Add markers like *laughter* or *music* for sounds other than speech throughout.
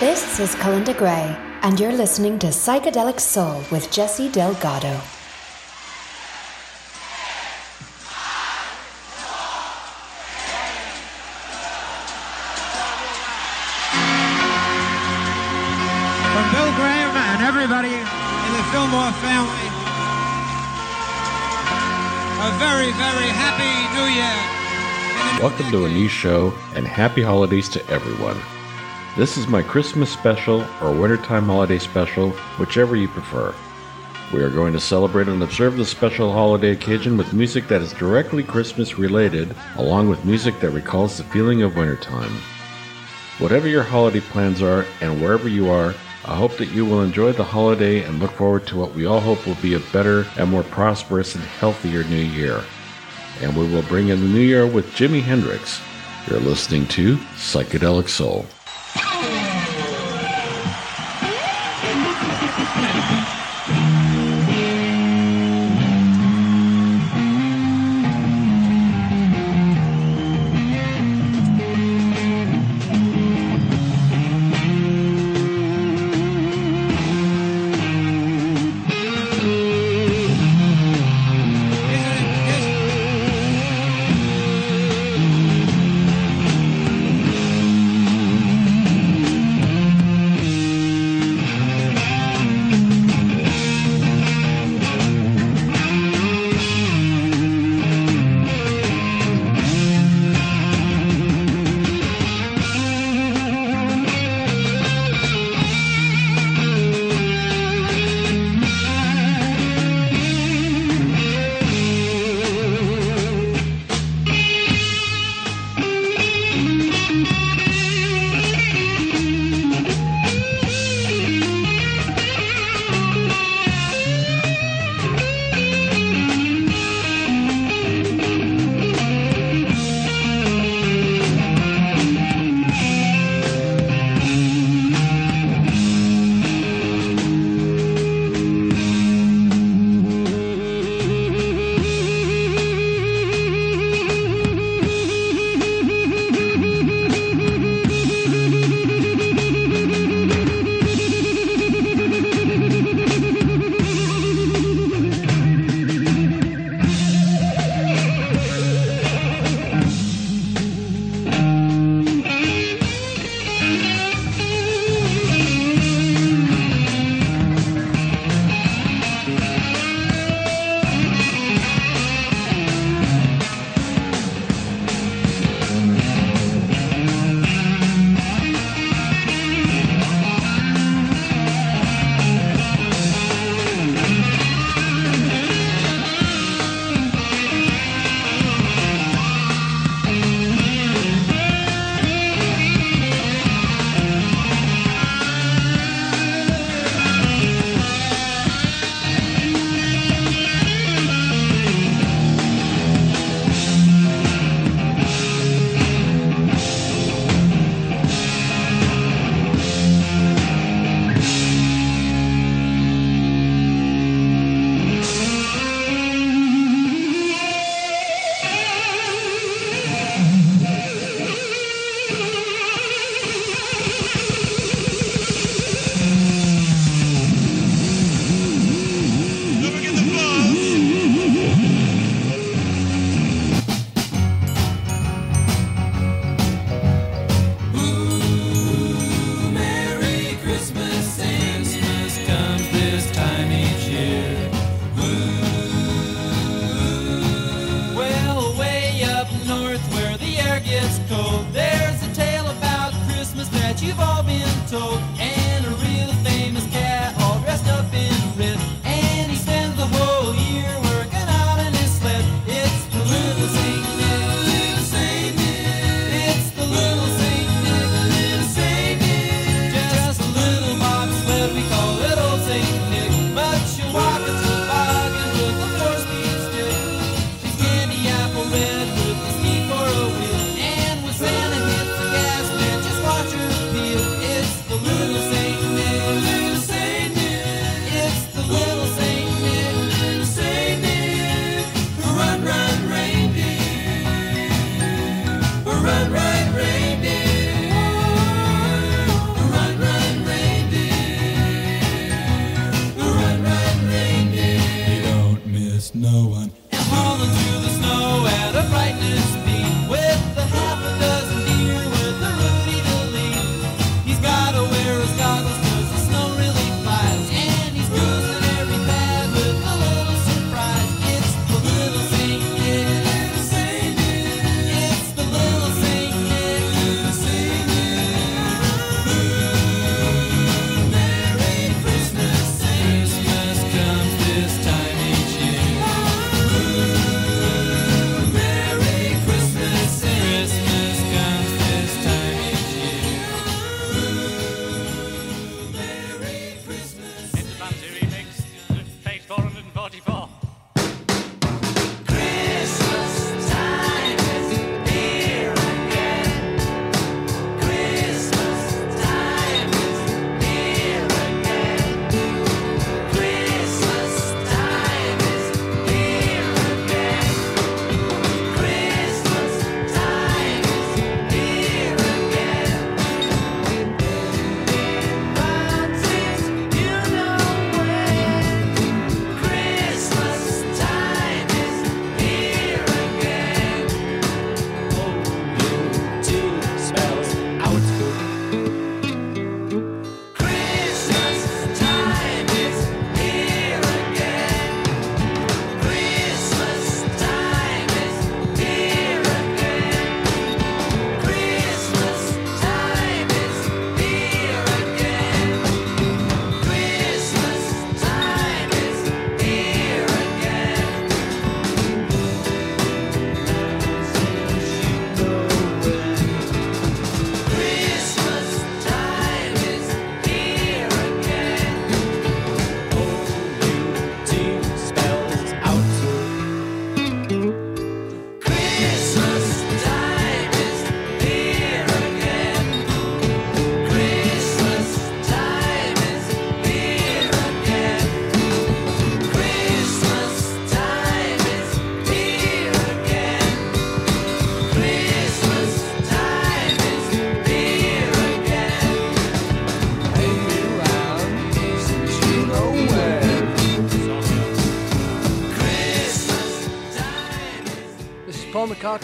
This is Kalinda Gray, and you're listening to Psychedelic Soul with Jesse Delgado. From Bill Graham and everybody in the Fillmore family, a very, very happy New Year. Welcome to a new show and happy holidays to everyone. This is my Christmas special or wintertime holiday special, whichever you prefer. We are going to celebrate and observe the special holiday occasion with music that is directly Christmas related, along with music that recalls the feeling of wintertime. Whatever your holiday plans are and wherever you are, I hope that you will enjoy the holiday and look forward to what we all hope will be a better and more prosperous and healthier new year. And we will bring in the new year with Jimi Hendrix. You're listening to Psychedelic Soul. Oh! *laughs*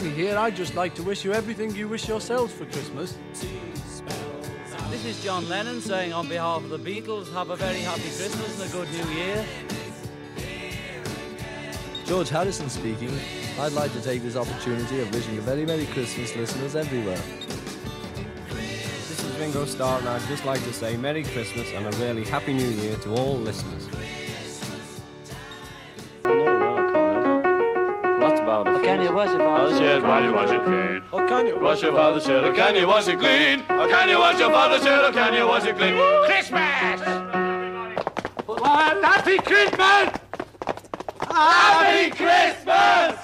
here, I'd just like to wish you everything you wish yourselves for Christmas. This is John Lennon saying on behalf of the Beatles, have a very happy Christmas and a good New Year. George Harrison speaking. I'd like to take this opportunity of wishing a very Merry Christmas listeners everywhere. This is Ringo Starr, and I'd just like to say Merry Christmas and a really Happy New Year to all listeners. Father said, you wash it clean? Oh, can you? Wash your father said, oh, can you wash it clean? Oh, can you wash your father said, oh, can you wash it clean? Christmas! Well, happy Christmas! Happy Christmas!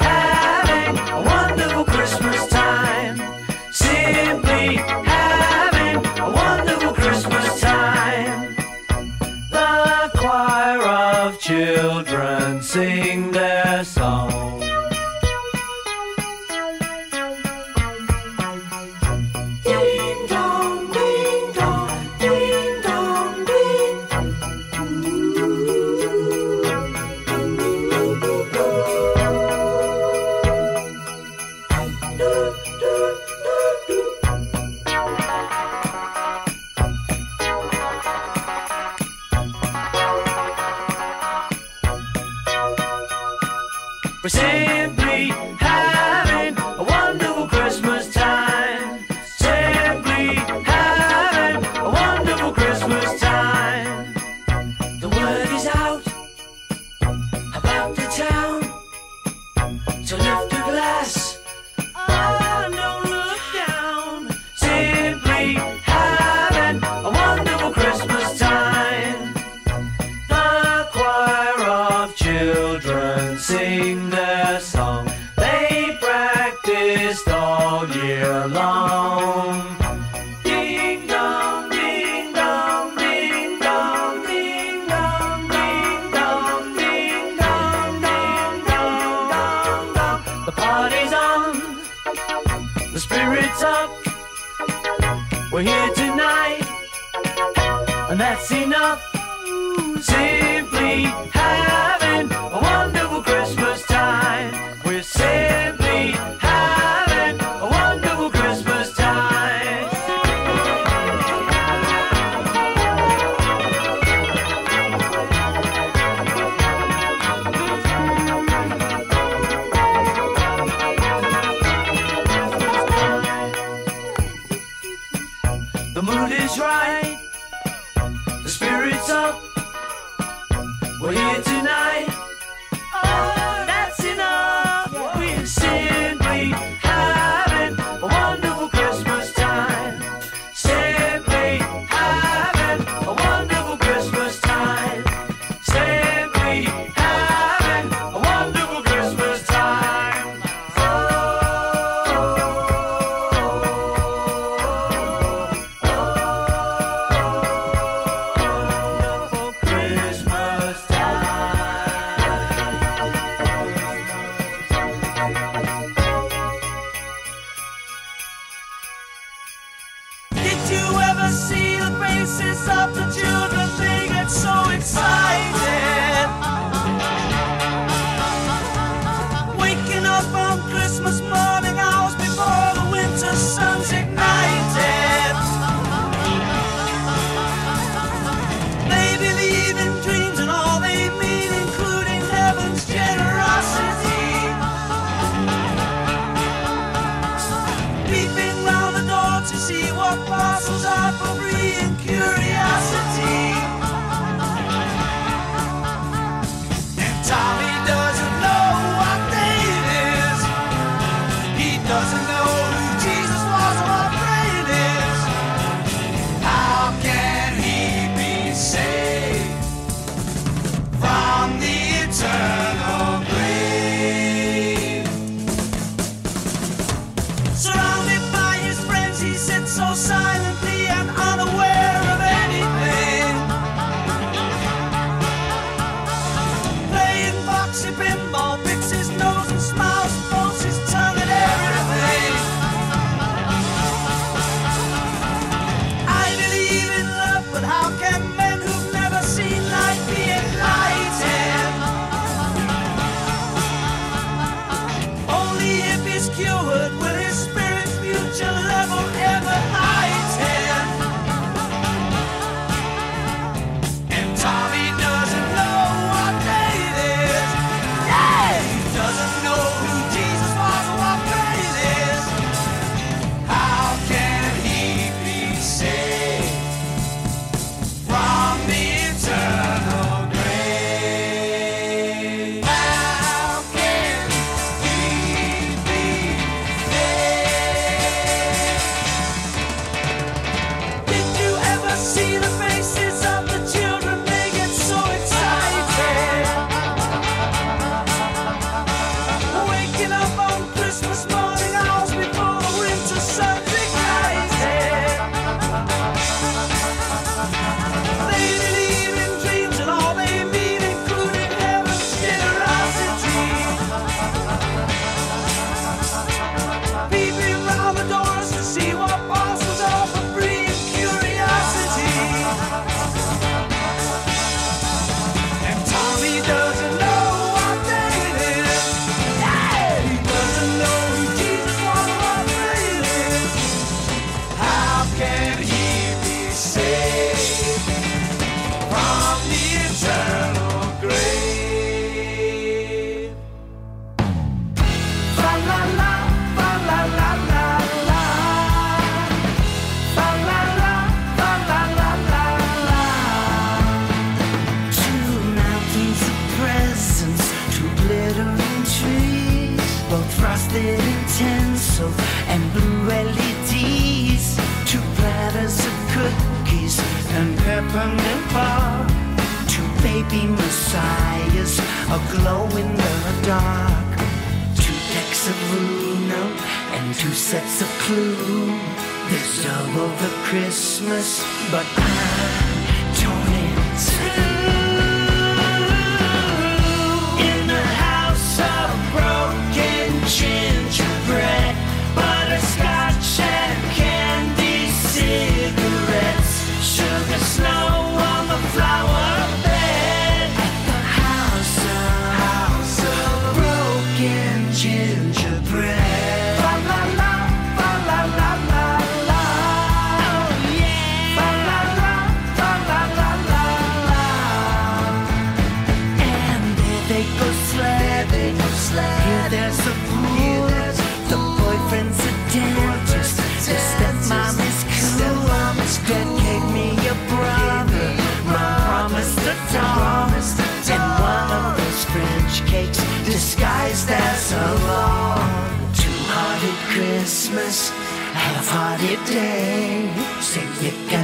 half-hearted day. Saint Nick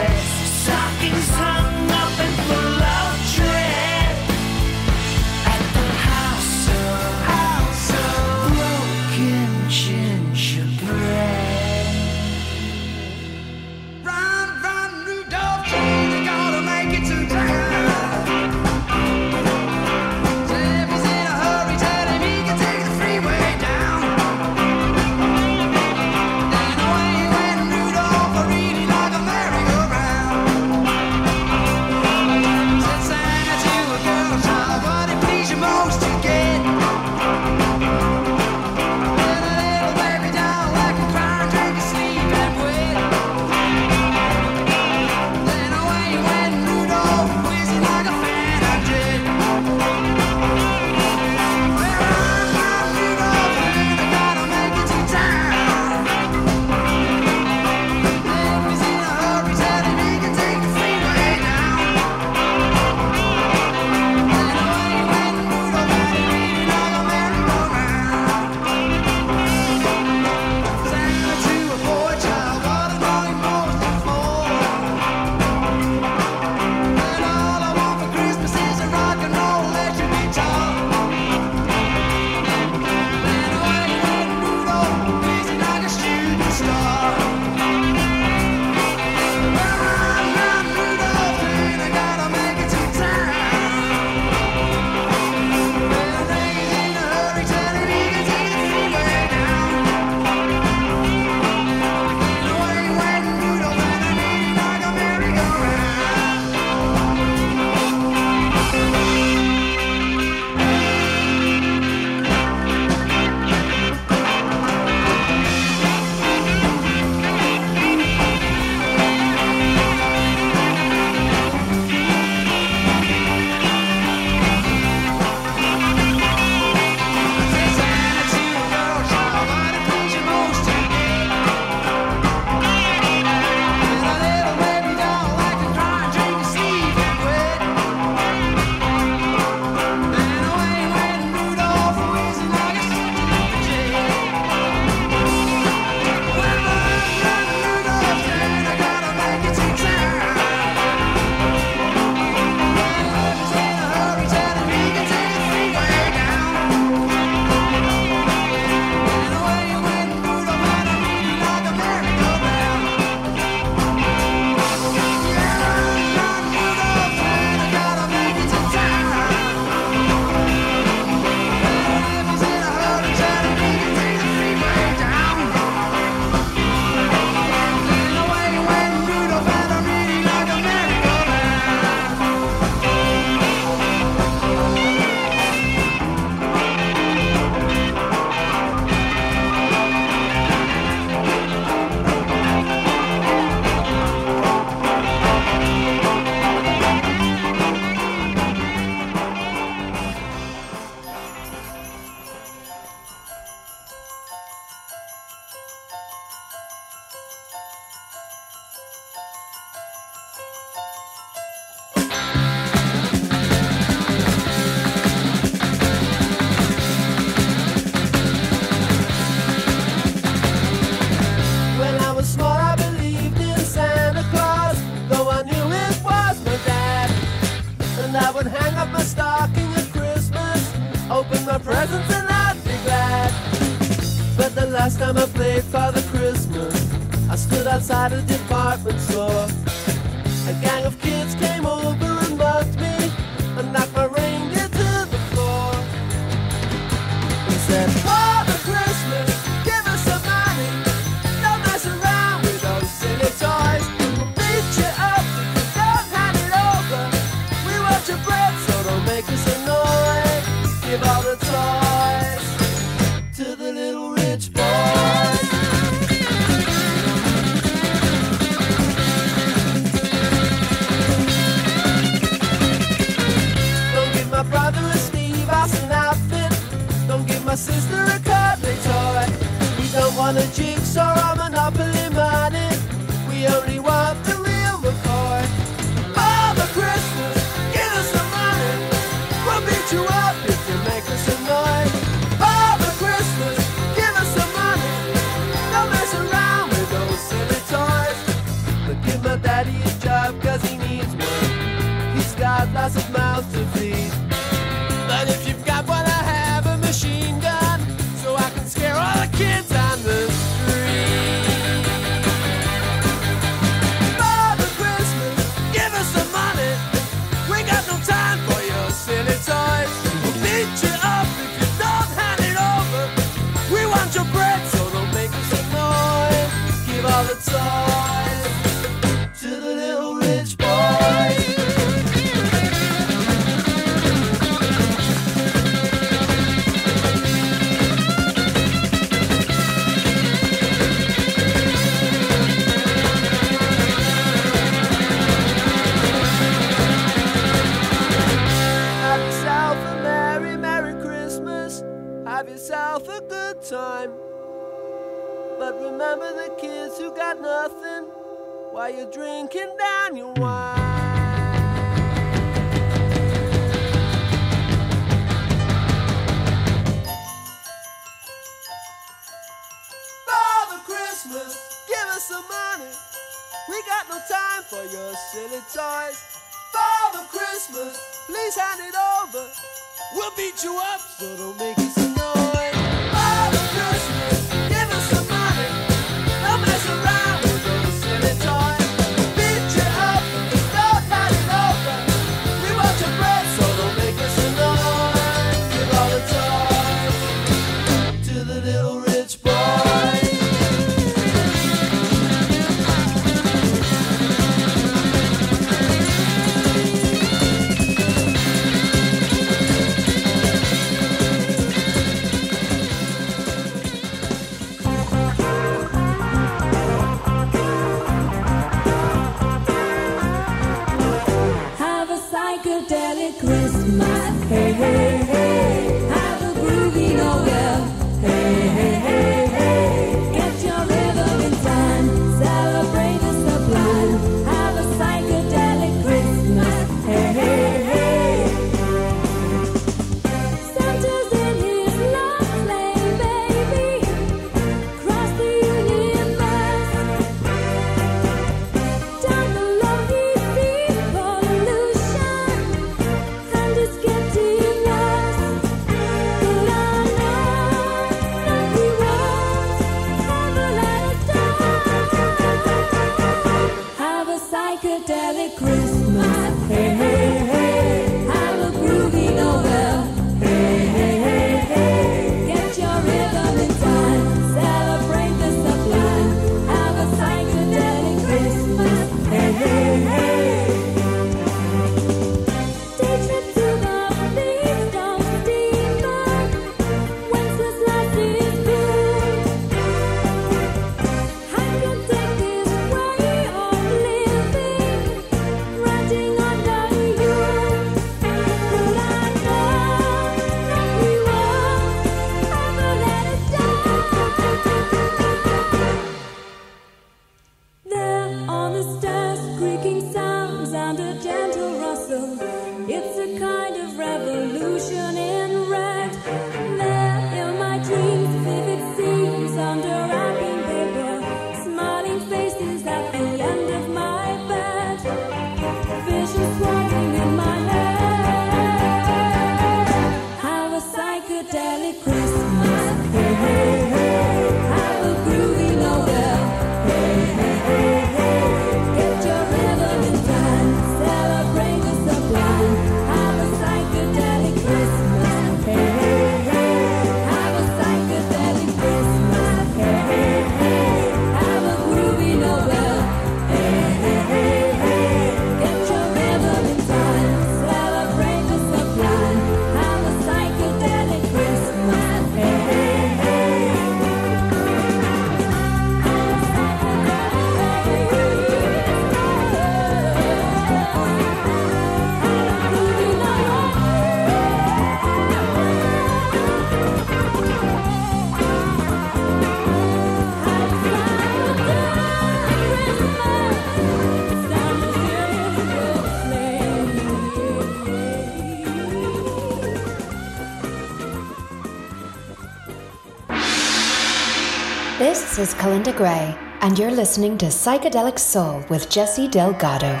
is Kalinda Gray, and you're listening to Psychedelic Soul with Jesse Delgado.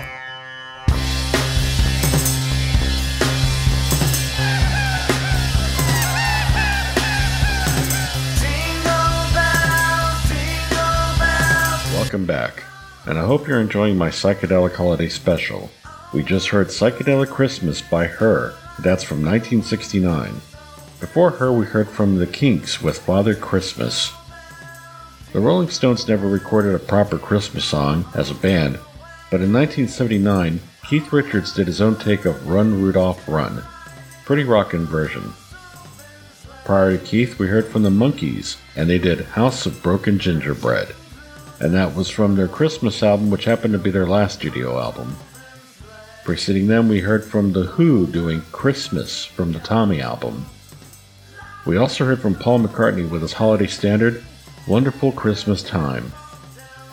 Welcome back, and I hope you're enjoying my psychedelic holiday special. We just heard Psychedelic Christmas by Her, that's from 1969. Before her, we heard from The Kinks with Father Christmas. The Rolling Stones never recorded a proper Christmas song as a band, but in 1979, Keith Richards did his own take of Run Rudolph Run. Pretty rockin' version. Prior to Keith, we heard from the Monkees, and they did House of Broken Gingerbread. And that was from their Christmas album, which happened to be their last studio album. Preceding them, we heard from The Who doing Christmas from the Tommy album. We also heard from Paul McCartney with his holiday standard, Wonderful Christmas Time.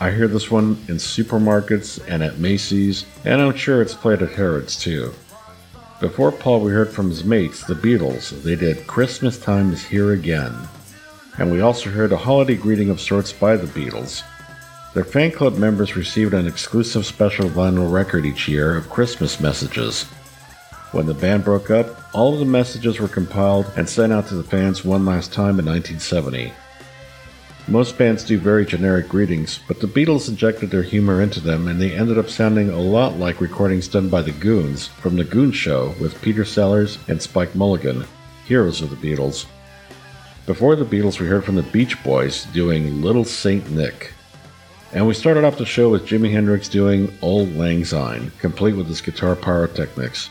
I hear this one in supermarkets and at Macy's, and I'm sure it's played at Harrods too. Before Paul, we heard from his mates, the Beatles. They did Christmas Time is Here Again. And we also heard a holiday greeting of sorts by the Beatles. Their fan club members received an exclusive special vinyl record each year of Christmas messages. When the band broke up, all of the messages were compiled and sent out to the fans one last time in 1970. Most bands do very generic greetings, but the Beatles injected their humor into them and they ended up sounding a lot like recordings done by the Goons from The Goon Show with Peter Sellers and Spike Milligan, heroes of the Beatles. Before the Beatles, we heard from the Beach Boys doing Little Saint Nick. And we started off the show with Jimi Hendrix doing Auld Lang Syne, complete with his guitar pyrotechnics.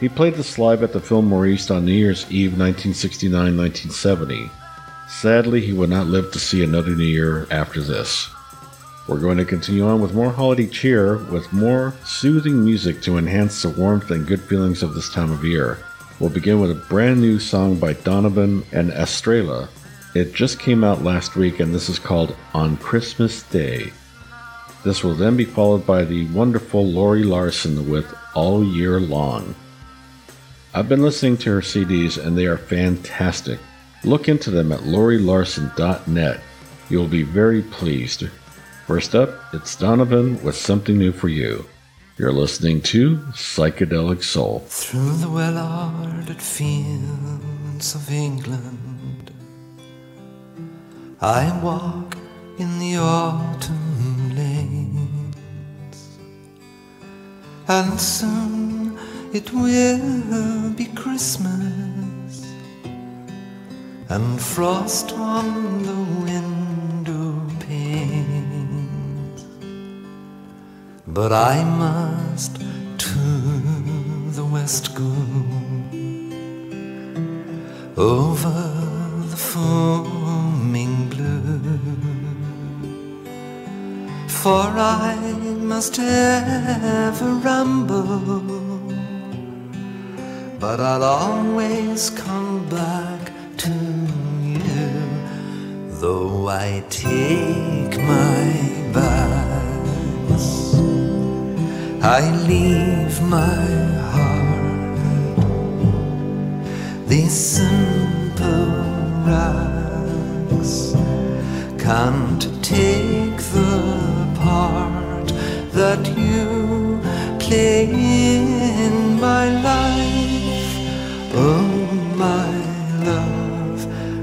He played this live at the Fillmore East on New Year's Eve 1969 1970. Sadly, he would not live to see another New Year after this. We're going to continue on with more holiday cheer with more soothing music to enhance the warmth and good feelings of this time of year. We'll begin with a brand new song by Donovan and Estrella. It just came out last week and this is called On Christmas Day. This will then be followed by the wonderful Lori Larson with All Year Long. I've been listening to her CDs and they are fantastic. Look into them at lorilarson.net. You'll be very pleased. First up, it's Donovan with something new for you. You're listening to Psychedelic Soul. Through the well ordered fields of England, I walk in the autumn lanes, and soon it will be Christmas, and frost on the window panes. But I must to the west go over the foaming blue. For I must ever ramble, but I'll always come back to you, though I take my bags. I leave my heart these simple rags can't take the part that you play in my life.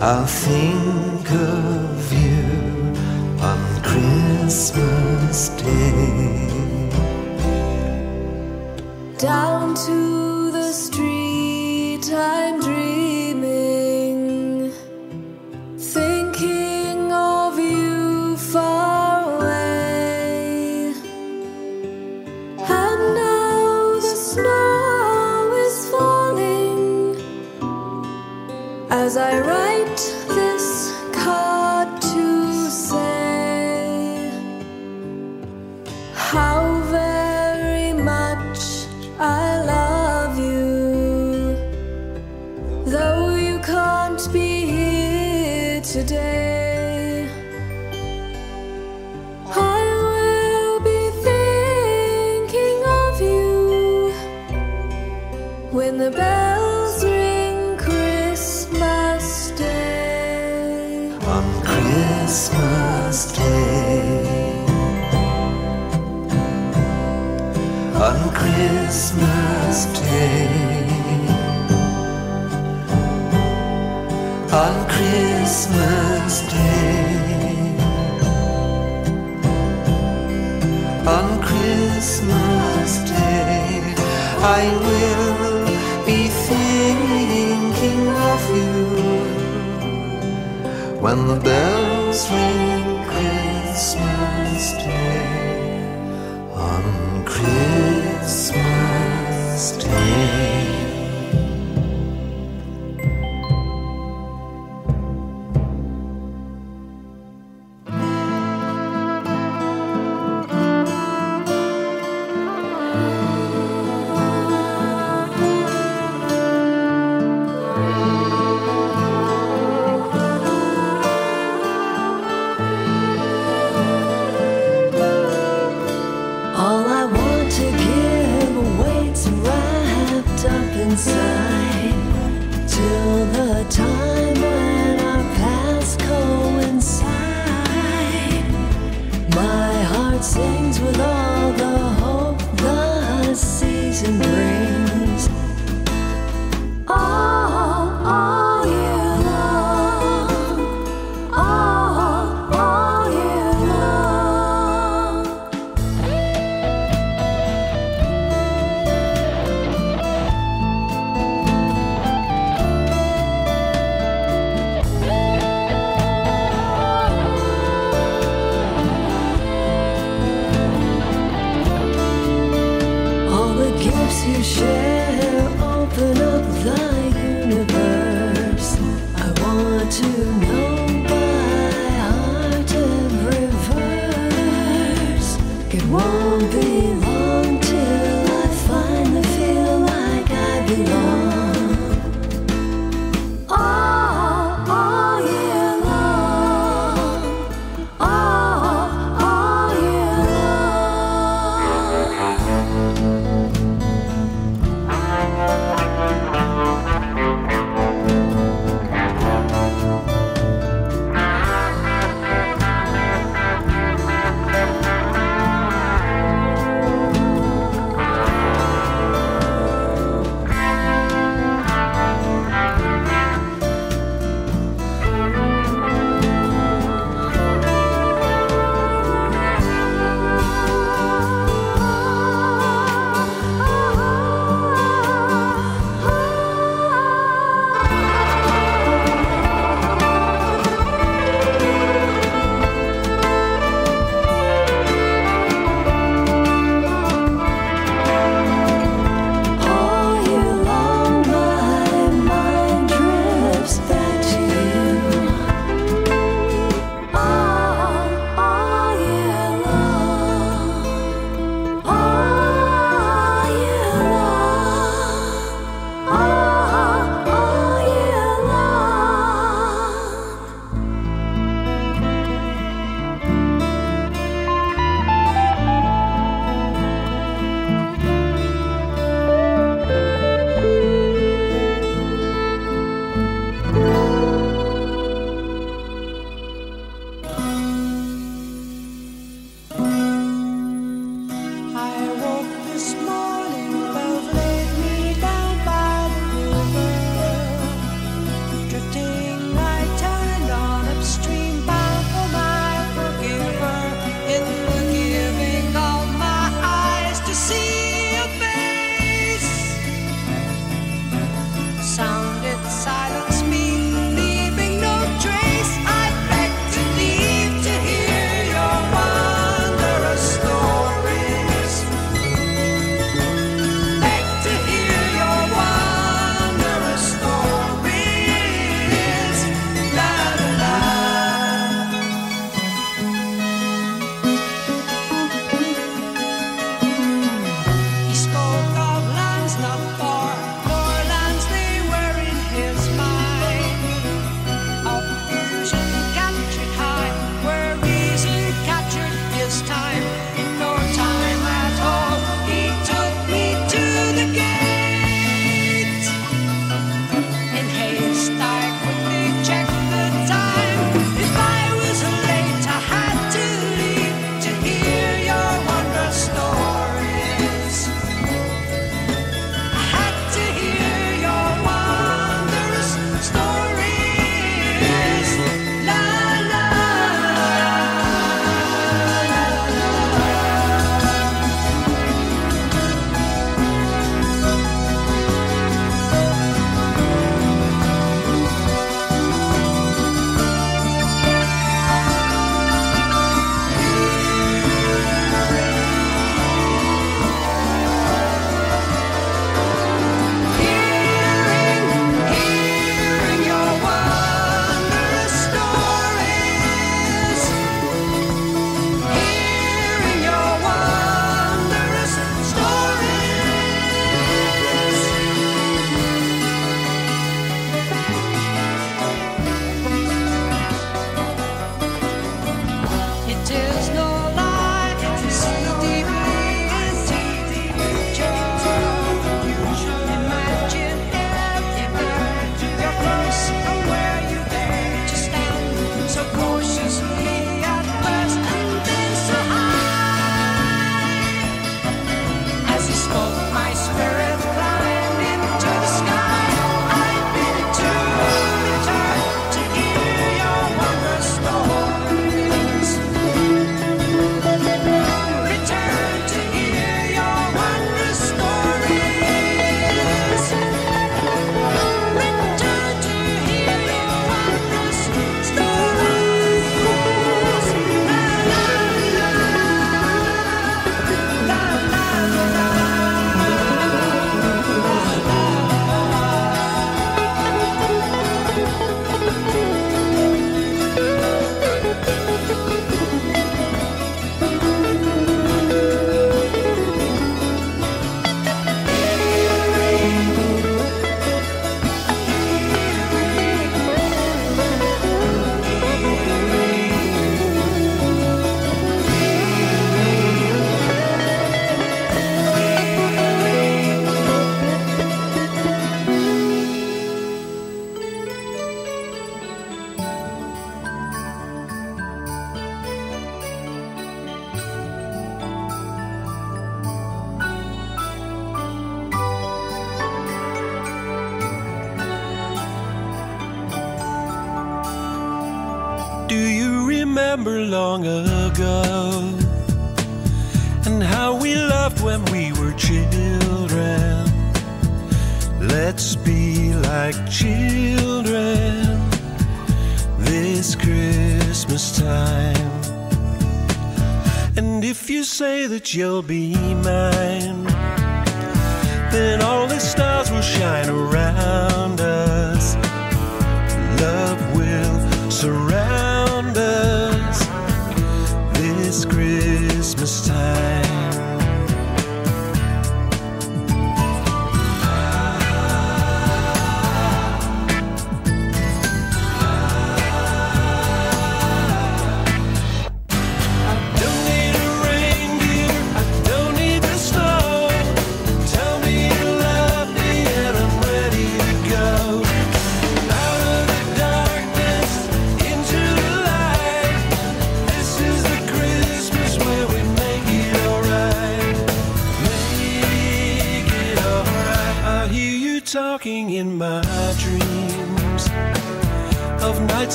I'll think of you on Christmas Day. Down to the street, I'm.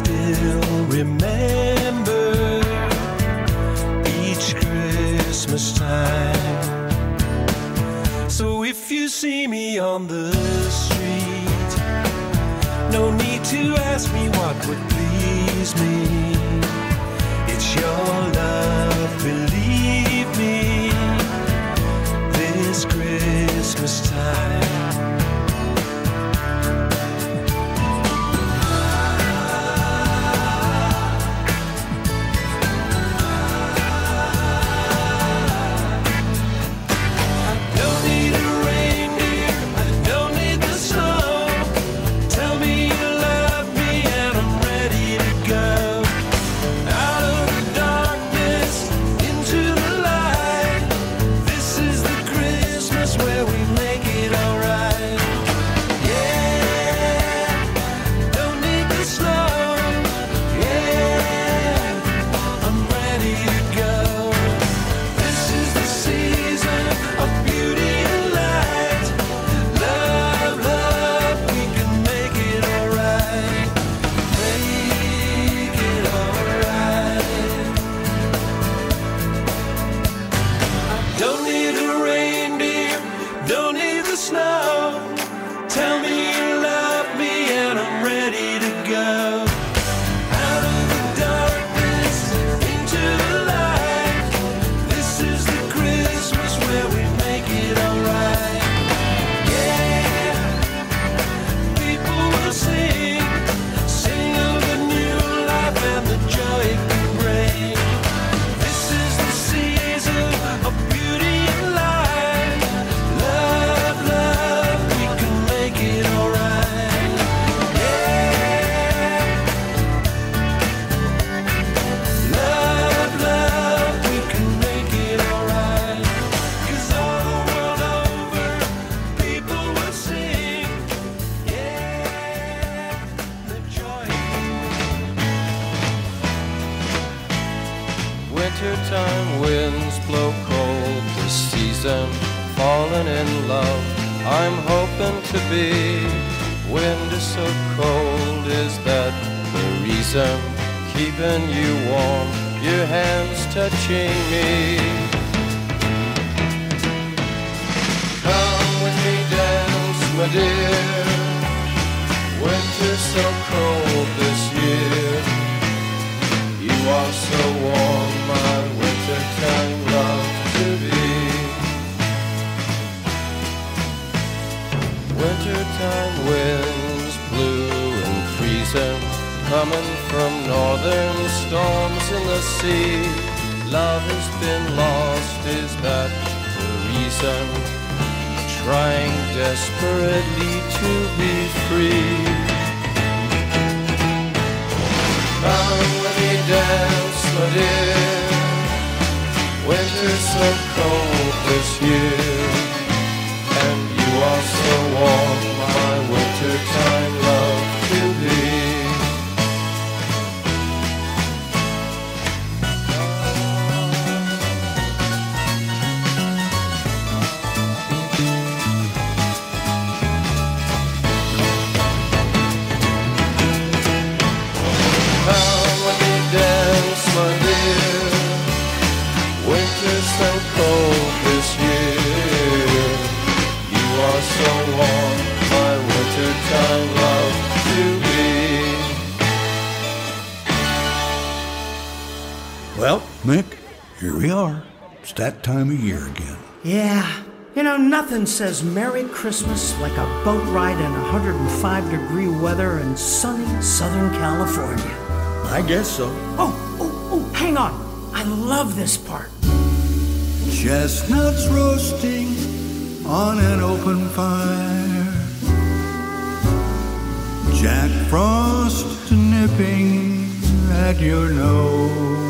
still remember each Christmas time. So if you see me on the street, no need to ask me what would please me. It's your love, believe me, this Christmas time. Time of year again. Yeah. You know, nothing says Merry Christmas like a boat ride in 105 degree weather in sunny Southern California. I guess so. Oh, oh, oh, hang on. I love this part. Chestnuts roasting on an open fire. Jack Frost nipping at your nose.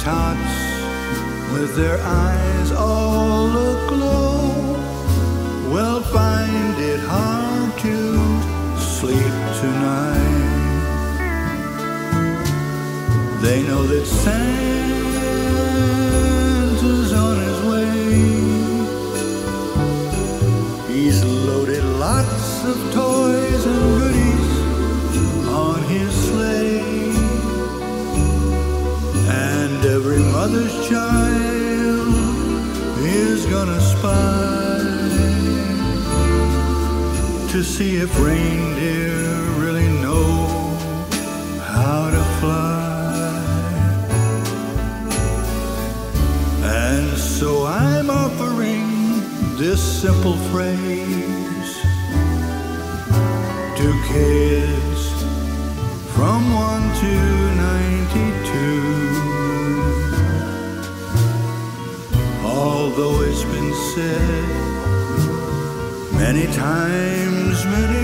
Tots with their eyes all aglow will find it hard to sleep tonight. They know that Santa's mother's child is gonna spy to see if reindeer really know how to fly. And so I'm offering this simple phrase to kids Although it's been said many times, many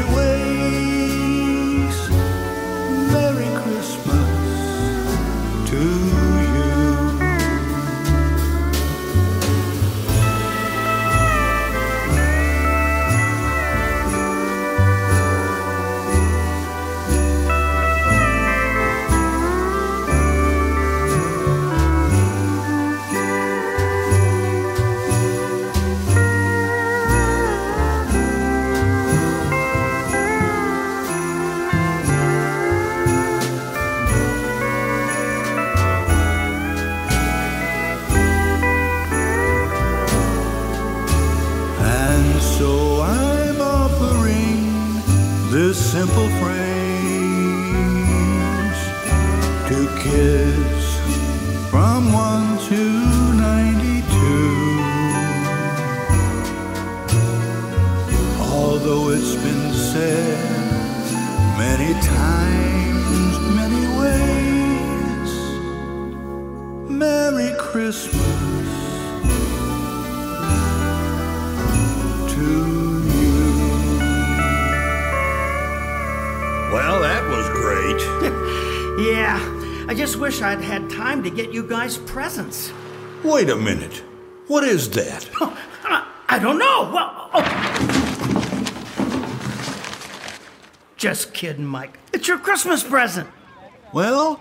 wish I'd had time to get you guys presents. Wait a minute. What is that? *laughs* Oh, I don't know. Well, oh. Just kidding, Mike. It's your Christmas present. Well,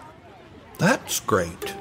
that's great.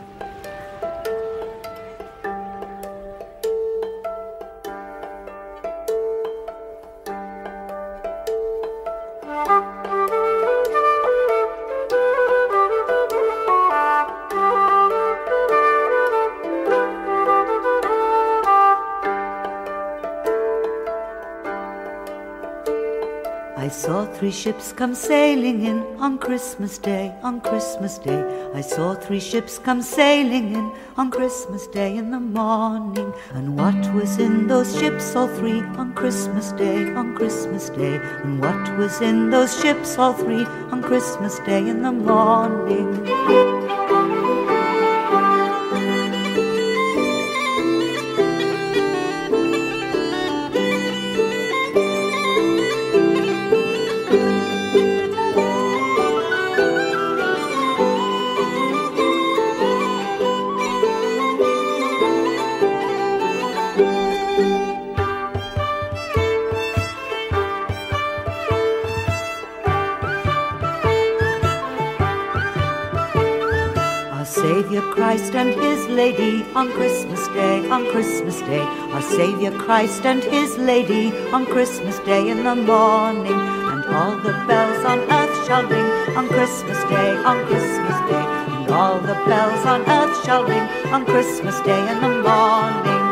Three ships come sailing in on Christmas Day, on Christmas Day. I saw three ships come sailing in on Christmas Day in the morning. And what was in those ships, all three, on Christmas Day, on Christmas Day? And what was in those ships, all three, on Christmas Day in the morning? Lady on Christmas Day, on Christmas Day. Our Savior Christ and his lady on Christmas Day in the morning. And all the bells on earth shall ring on Christmas Day, on Christmas Day. And all the bells on earth shall ring on Christmas Day in the morning.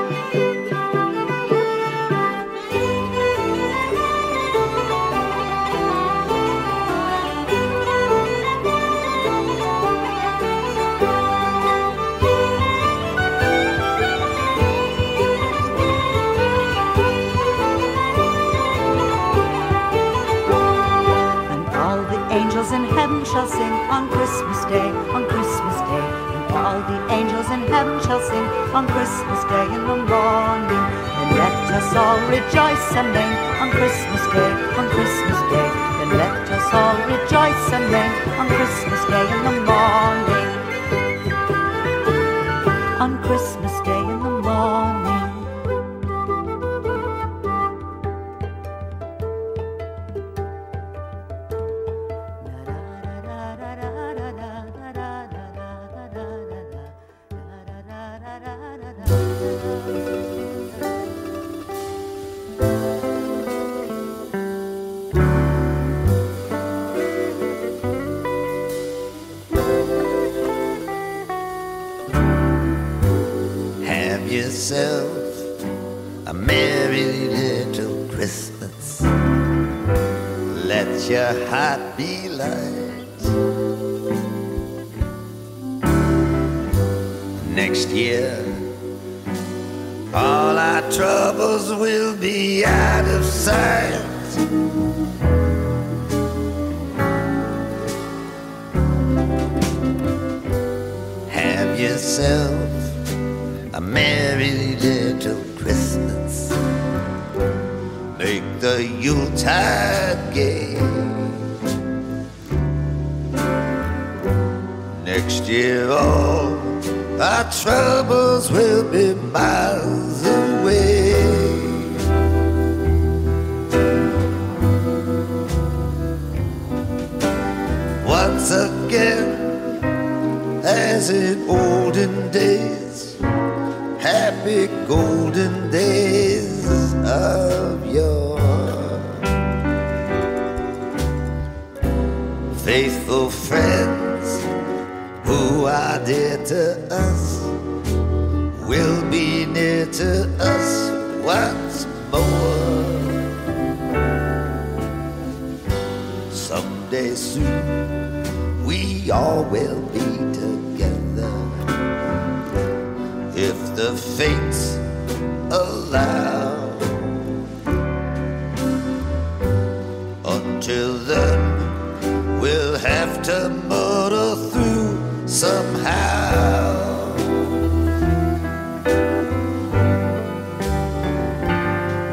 In heaven shall sing on Christmas Day, on Christmas Day. And all the angels in heaven shall sing on Christmas Day in the morning. And let us all rejoice and reign on Christmas Day, on Christmas Day. And let us all rejoice and reign on Christmas Day in the morning. On Christmas heart be. Next year, all our troubles will be out of sight. Have yourself a merry little Christmas. Make the Yuletide troubles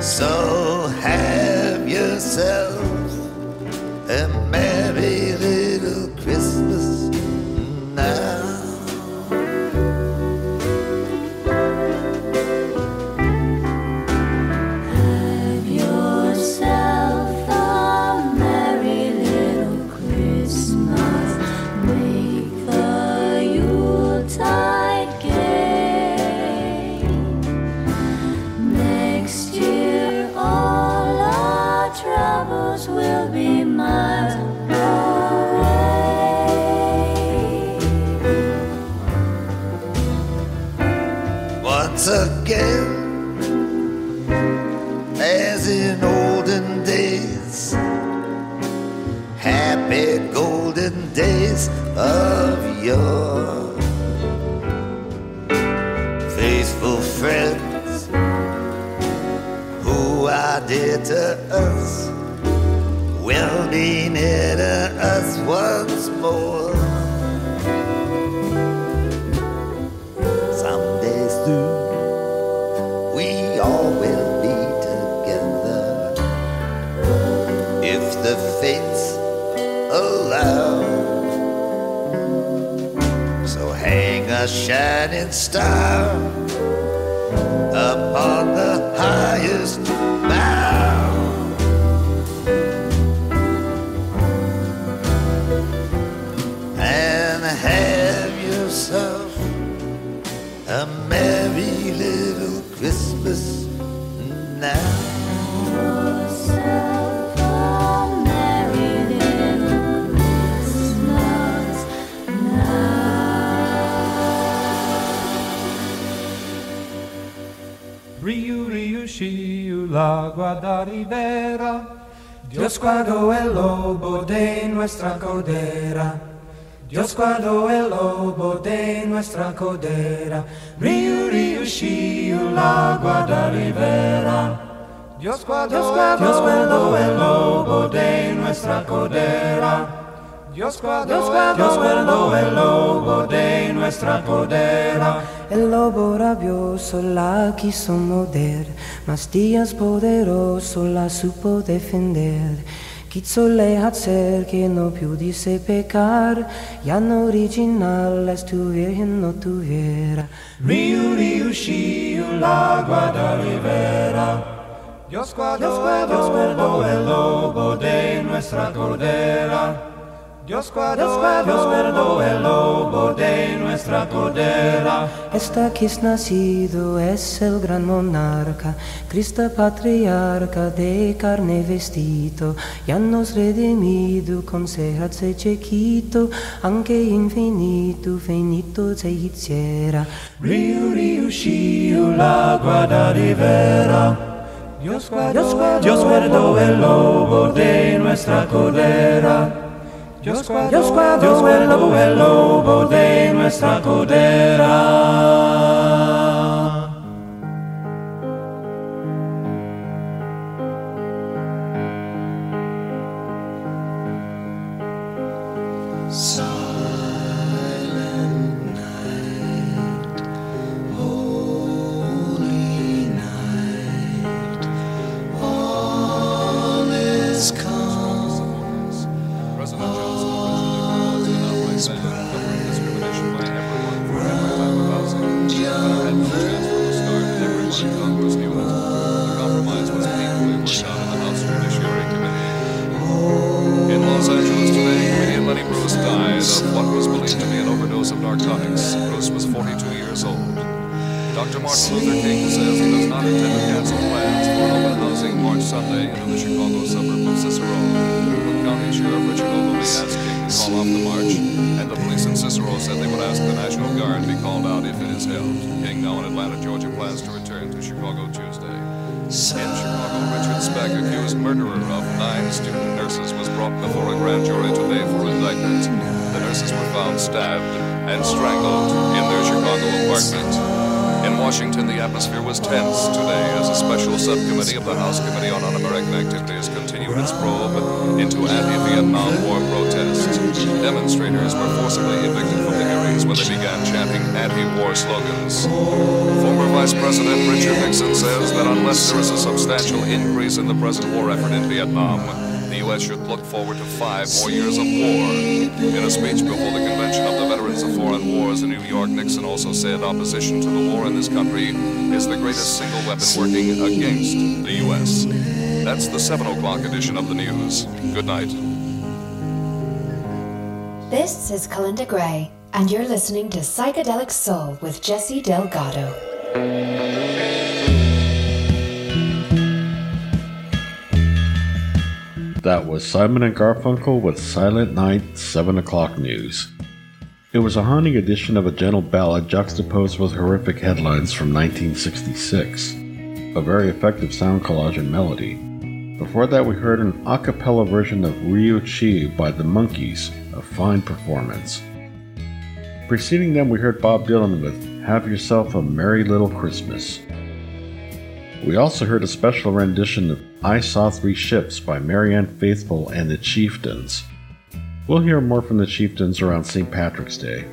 So have yourself a merry more. Someday soon, we all will be together if the fates allow. So hang a shining star now. Riu, riu, shiu, la guadaribera. Dios guardó el lobo de nuestra codera. Dios guardó el lobo de nuestra codera. Riu, riu, shiu, la guadaribera. Dios guardó, Dios guardó el lobo de nuestra codera. Dios guardó, Dios guardó el lobo de nuestra codera. El lobo rabioso la quiso morder, mas Dios poderoso la supo defender. Chi ha ser che no più di sé peccar, Ian original est tu virgen no tu vera. Riu, riu, shi u l'agua da rivera, Dios guardó, Dios guardó, el lobo de nuestra cordera. Dios guardó, Dios guardó el lobo de nuestra cordera. Esta que es nacido es el gran monarca, Cristo patriarca de carne vestido, ya nos redimido con se chiquito, aunque infinito, finito se hiciera. Riu, riu, shiu, la guadaribera. Dios guardó, Dios guardó el lobo de nuestra cordera. Dios guardó, Dios guardó el lobo de nuestra cordera. Narcotics. Was 42 years old. Dr. Martin Luther King says he does not intend to cancel plans for an open housing March Sunday in the Chicago suburb of Cicero. Cook County Sheriff Richard Ogilvie asked King to call off the march, and the police in Cicero said they would ask the National Guard to be called out if it is held. King, now in Atlanta, Georgia, plans to return to Chicago Tuesday. In Chicago, Richard Speck, accused murderer of nine student nurses, was brought before a grand jury today for indictment. The nurses were found stabbed and strangled in their Chicago apartment. In Washington, the atmosphere was tense today as a special subcommittee of the House Committee on Un-American Activities continued its probe into anti-Vietnam War protests. Demonstrators were forcibly evicted from the hearings when they began chanting anti-war slogans. Former Vice President Richard Nixon says that unless there is a substantial increase in the present war effort in Vietnam, the U.S. should look forward to five more years of war. In a speech before the Convention of the Veterans of Foreign Wars in New York, Nixon also said opposition to the war in this country is the greatest single weapon working against the U.S. That's the 7 o'clock edition of the news. Good night. This is Kalinda Gray, and you're listening to Psychedelic Soul with Jesse Delgado. That was Simon and Garfunkel with Silent Night 7 o'clock news. It was a haunting edition of a gentle ballad juxtaposed with horrific headlines from 1966. A very effective sound collage and melody. Before that, we heard an a cappella version of Riu Chiu by the Monkees, a fine performance. Preceding them, we heard Bob Dylan with Have Yourself a Merry Little Christmas. We also heard a special rendition of I Saw Three Ships by Marianne Faithfull and the Chieftains. We'll hear more from the Chieftains around St. Patrick's Day.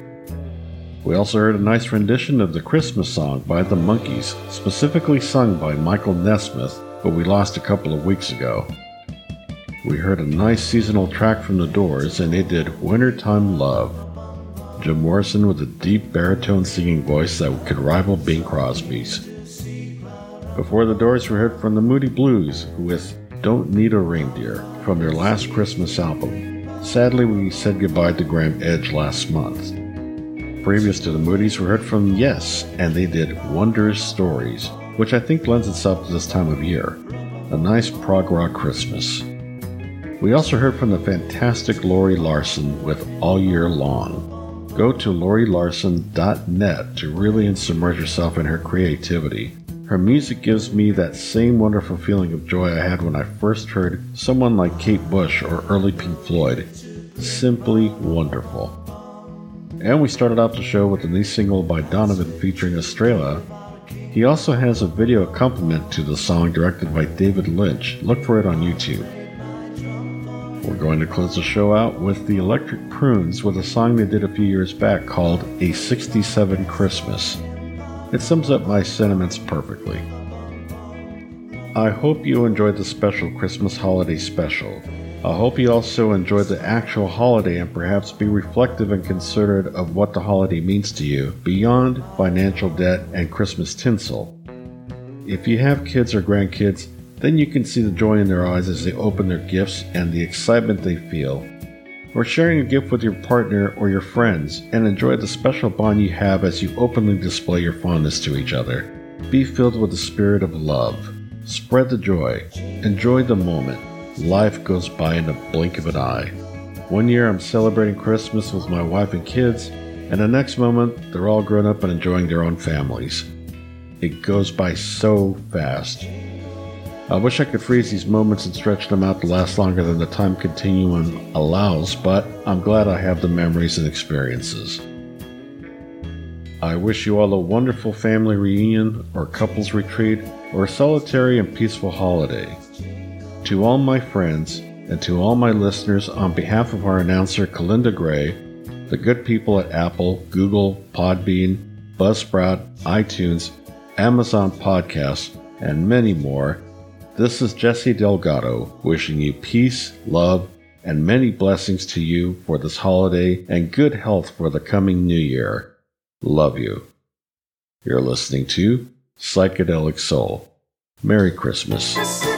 We also heard a nice rendition of the Christmas song by the Monkees, specifically sung by Michael Nesmith, but we lost a couple of weeks ago. We heard a nice seasonal track from the Doors, and they did Wintertime Love. Jim Morrison with a deep baritone singing voice that could rival Bing Crosby's. Before the Doors, we heard from the Moody Blues with Don't Need a Reindeer from their last Christmas album. Sadly, we said goodbye to Graeme Edge last month. previous to the Moody's, we heard from Yes, and they did Wondrous Stories, which I think lends itself to this time of year. A nice prog rock Christmas. We also heard from the fantastic Lori Larson with All Year Long. Go to lorilarson.net to really submerge yourself in her creativity. Her music gives me that same wonderful feeling of joy I had when I first heard someone like Kate Bush or early Pink Floyd. Simply wonderful. And we started out the show with a new single by Donovan featuring Estrella. He also has a video accompaniment to the song directed by David Lynch. Look for it on YouTube. We're going to close the show out with the Electric Prunes with a song they did a few years back called A 67 Christmas. It sums up my sentiments perfectly. I hope you enjoyed the special Christmas holiday special. I hope you also enjoyed the actual holiday and perhaps be reflective and considerate of what the holiday means to you beyond financial debt and Christmas tinsel. If you have kids or grandkids, then you can see the joy in their eyes as they open their gifts and the excitement they feel. Or sharing a gift with your partner or your friends and enjoy the special bond you have as you openly display your fondness to each other. Be filled with the spirit of love. Spread the joy. Enjoy the moment. Life goes by in a blink of an eye. One year I'm celebrating Christmas with my wife and kids, and the next moment they're all grown up and enjoying their own families. It goes by so fast. I wish I could freeze these moments and stretch them out to last longer than the time continuum allows, but I'm glad I have the memories and experiences. I wish you all a wonderful family reunion or couples retreat or a solitary and peaceful holiday. To all my friends and to all my listeners, on behalf of our announcer Kalinda Gray, the good people at Apple, Google, Podbean, Buzzsprout, iTunes, Amazon Podcasts, and many more, this is Jesse Delgado wishing you peace, love, and many blessings to you for this holiday and good health for the coming new year. Love you. You're listening to Psychedelic Soul. Merry Christmas.